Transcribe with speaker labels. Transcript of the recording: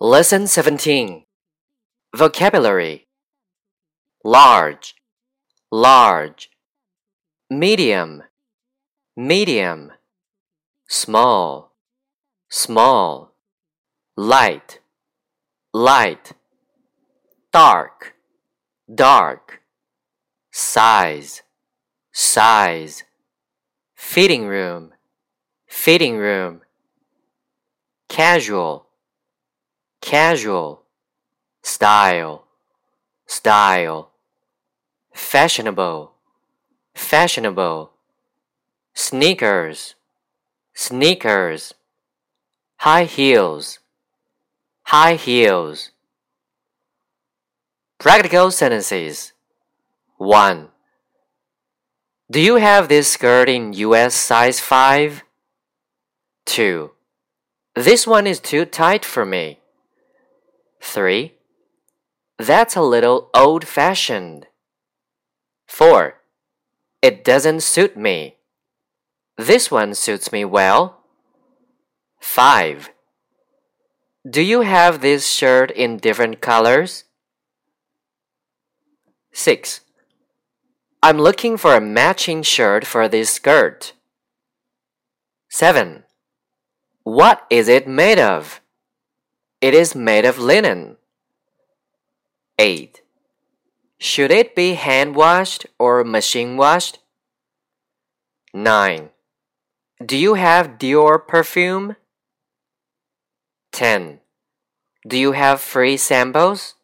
Speaker 1: Lesson 17 Vocabulary Large, large. Medium, medium. Small, small. Light, light. Dark, dark. Size, size. Fitting room, fitting room. Casual casual, style, style, fashionable, fashionable, sneakers, sneakers, high heels, high heels. Practical sentences 1. Do you have this skirt in US size 5? 2. This one is too tight for me. 3. That's a little old fashioned. 4. It doesn't suit me. This one suits me well. 5. Do you have this shirt in different colors? 6. I'm looking for a matching shirt for this skirt. 7. What is it made of? It is made of linen. 8. Should it be hand washed or machine washed? 9. Do you have Dior perfume? 10. Do you have free samples?